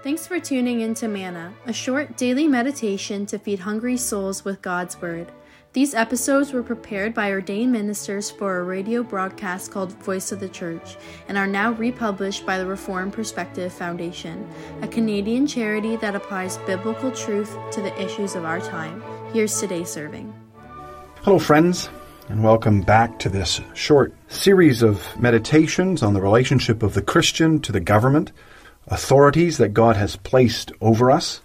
Thanks for tuning in to Manna, a short daily meditation to feed hungry souls with God's Word. These episodes were prepared by ordained ministers for a radio broadcast called Voice of the Church and are now republished by the Reformed Perspective Foundation, a Canadian charity that applies biblical truth to the issues of our time. Here's today's serving. Hello, friends, and welcome back to this short series of meditations on the relationship of the Christian to the government, authorities that God has placed over us.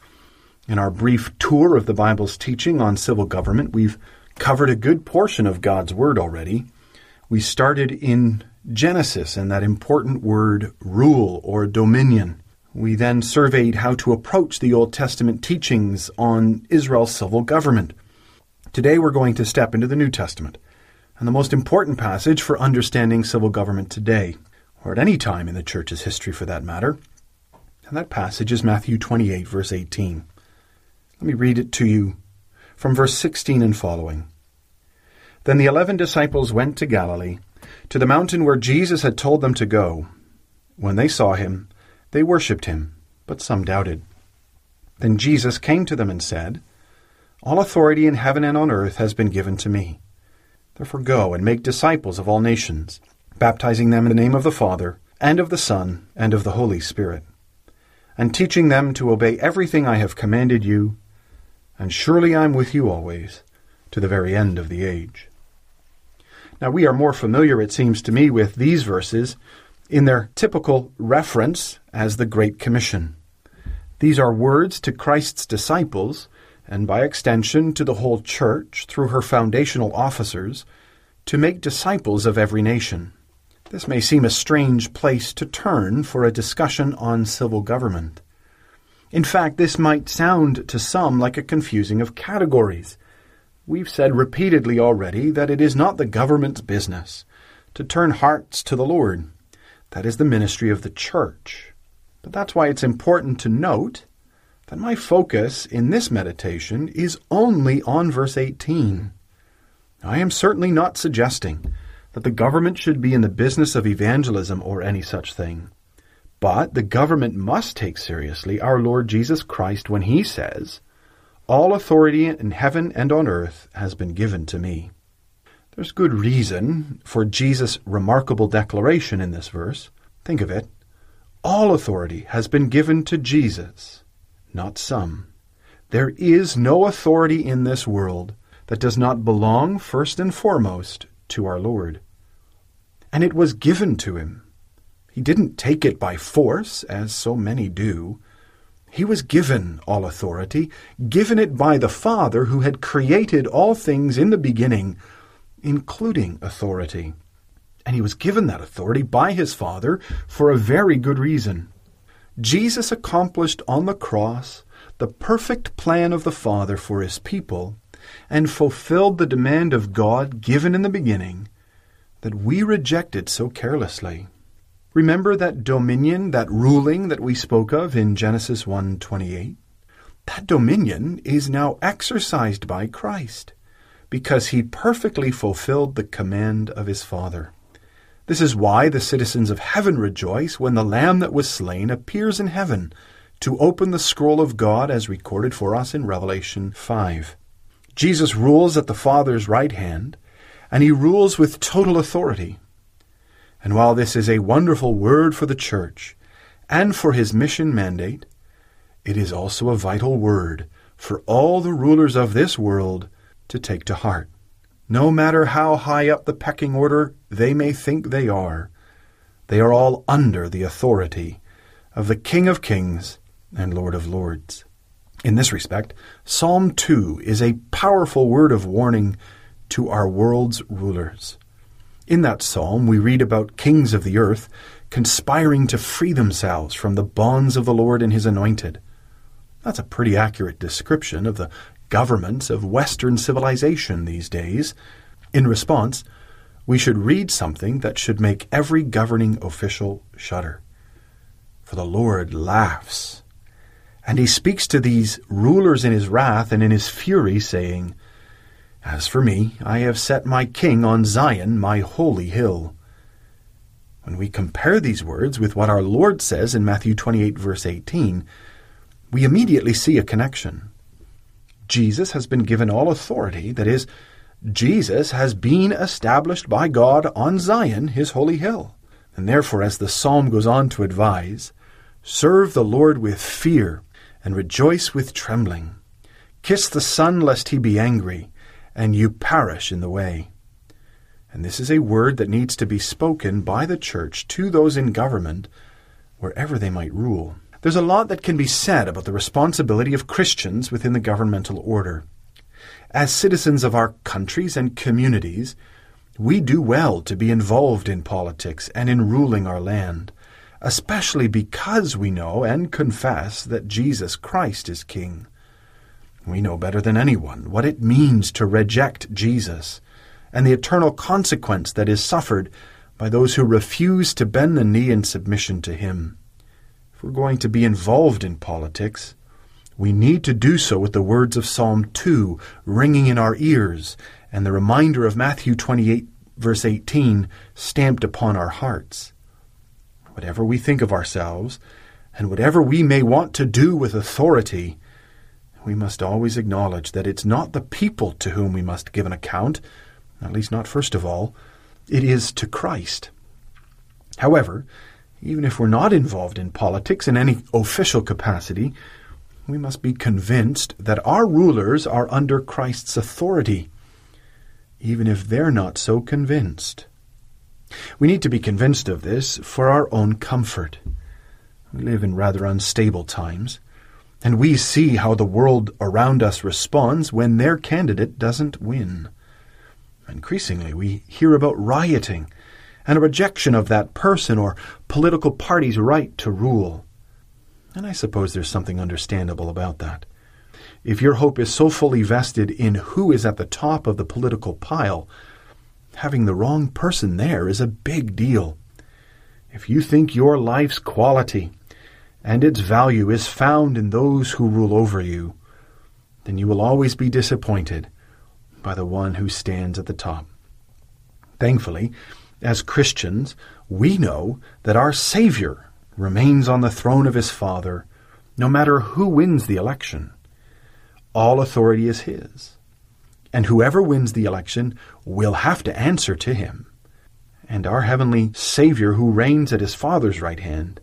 In our brief tour of the Bible's teaching on civil government, we've covered a good portion of God's Word already. We started in Genesis and that important word rule or dominion. We then surveyed how to approach the Old Testament teachings on Israel's civil government. Today we're going to step into the New Testament and the most important passage for understanding civil government today, or at any time in the Church's history for that matter. And that passage is Matthew 28, verse 18. Let me read it to you from verse 16 and following. Then the eleven disciples went to Galilee, to the mountain where Jesus had told them to go. When they saw him, they worshipped him, but some doubted. Then Jesus came to them and said, All authority in heaven and on earth has been given to me. Therefore go and make disciples of all nations, baptizing them in the name of the Father, and of the Son, and of the Holy Spirit, and teaching them to obey everything I have commanded you and surely I am with you always, to the very end of the age. Now, we are more familiar, it seems to me, with these verses in their typical reference as the Great Commission. These are words to Christ's disciples, and by extension to the whole church through her foundational officers, to make disciples of every nation. This may seem a strange place to turn for a discussion on civil government. In fact, this might sound to some like a confusing of categories. We've said repeatedly already that it is not the government's business to turn hearts to the Lord. That is the ministry of the church. But that's why it's important to note that my focus in this meditation is only on verse 18. I am certainly not suggesting that the government should be in the business of evangelism or any such thing. But the government must take seriously our Lord Jesus Christ when he says, All authority in heaven and on earth has been given to me. There's good reason for Jesus' remarkable declaration in this verse. Think of it. All authority has been given to Jesus, not some. There is no authority in this world that does not belong first and foremost to our Lord. And it was given to him. He didn't take it by force, as so many do. He was given all authority, given it by the Father who had created all things in the beginning, including authority. And he was given that authority by his Father for a very good reason. Jesus accomplished on the cross the perfect plan of the Father for his people and fulfilled the demand of God given in the beginning that we rejected so carelessly. Remember that dominion, that ruling that we spoke of in Genesis 1:28? That dominion is now exercised by Christ because he perfectly fulfilled the command of his Father. This is why the citizens of heaven rejoice when the lamb that was slain appears in heaven to open the scroll of God as recorded for us in Revelation 5. Jesus rules at the Father's right hand, and he rules with total authority. And while this is a wonderful word for the church and for his mission mandate, it is also a vital word for all the rulers of this world to take to heart. No matter how high up the pecking order they may think they are, they are all under the authority of the King of Kings and Lord of Lords. In this respect, Psalm 2 is a powerful word of warning to our world's rulers. In that psalm, we read about kings of the earth conspiring to free themselves from the bonds of the Lord and his anointed. That's a pretty accurate description of the governments of Western civilization these days. In response, we should read something that should make every governing official shudder. For the Lord laughs, and he speaks to these rulers in his wrath and in his fury, saying, as for me, I have set my king on Zion, my holy hill. When we compare these words with what our Lord says in Matthew 28, verse 18, we immediately see a connection. Jesus has been given all authority, that is, Jesus has been established by God on Zion, his holy hill. And therefore, as the psalm goes on to advise, serve the Lord with fear and rejoice with trembling. Kiss the Son lest he be angry, and you perish in the way. And this is a word that needs to be spoken by the church to those in government, wherever they might rule. There's a lot that can be said about the responsibility of Christians within the governmental order. As citizens of our countries and communities, we do well to be involved in politics and in ruling our land, especially because we know and confess that Jesus Christ is King. We know better than anyone what it means to reject Jesus and the eternal consequence that is suffered by those who refuse to bend the knee in submission to Him. If we're going to be involved in politics, we need to do so with the words of Psalm 2 ringing in our ears and the reminder of Matthew 28, verse 18, stamped upon our hearts. Whatever we think of ourselves, and whatever we may want to do with authority, we must always acknowledge that it's not the people to whom we must give an account, at least not first of all, it is to Christ. However, even if we're not involved in politics in any official capacity, we must be convinced that our rulers are under Christ's authority, even if they're not so convinced. We need to be convinced of this for our own comfort. We live in rather unstable times, and we see how the world around us responds when their candidate doesn't win. Increasingly, we hear about rioting and a rejection of that person or political party's right to rule. And I suppose there's something understandable about that. If your hope is so fully vested in who is at the top of the political pile, having the wrong person there is a big deal. If you think your life's quality and its value is found in those who rule over you, then you will always be disappointed by the one who stands at the top. Thankfully, as Christians, we know that our Savior remains on the throne of his Father, no matter who wins the election. All authority is his. And whoever wins the election will have to answer to him. And our heavenly Savior, who reigns at his Father's right hand,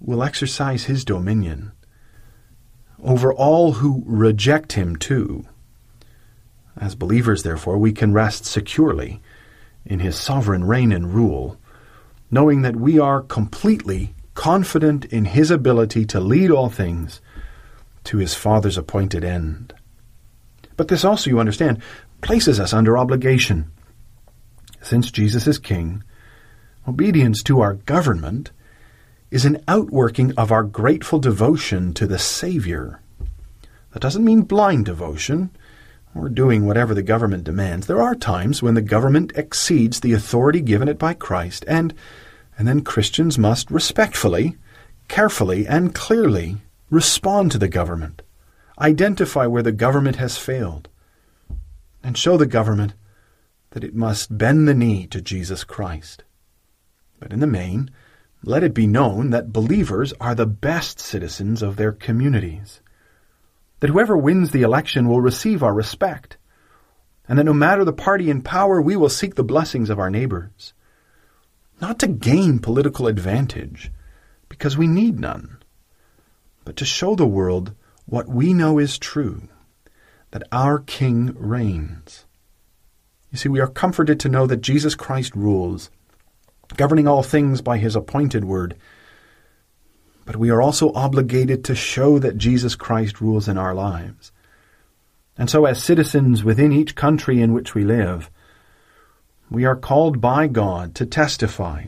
will exercise his dominion over all who reject him too. As believers, therefore, we can rest securely in his sovereign reign and rule, knowing that we are completely confident in his ability to lead all things to his Father's appointed end. But this also, you understand, places us under obligation. Since Jesus is King, obedience to our government is an outworking of our grateful devotion to the Savior. That doesn't mean blind devotion or doing whatever the government demands. There are times when the government exceeds the authority given it by Christ, and and then Christians must respectfully, carefully, and clearly respond to the government, identify where the government has failed, and show the government that it must bend the knee to Jesus Christ. But in the main, let it be known that believers are the best citizens of their communities, that whoever wins the election will receive our respect, and that no matter the party in power, we will seek the blessings of our neighbors not to gain political advantage, because we need none, but to show the world what we know is true, that our King reigns. You see, we are comforted to know that Jesus Christ rules, governing all things by his appointed word. But we are also obligated to show that Jesus Christ rules in our lives. And so, as citizens within each country in which we live, we are called by God to testify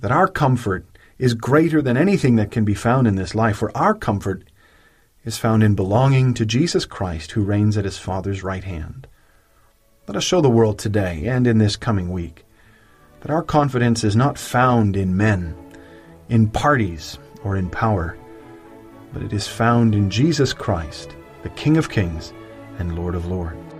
that our comfort is greater than anything that can be found in this life, for our comfort is found in belonging to Jesus Christ who reigns at his Father's right hand. Let us show the world today and in this coming week that our confidence is not found in men, in parties, or in power, but it is found in Jesus Christ, the King of kings and Lord of lords.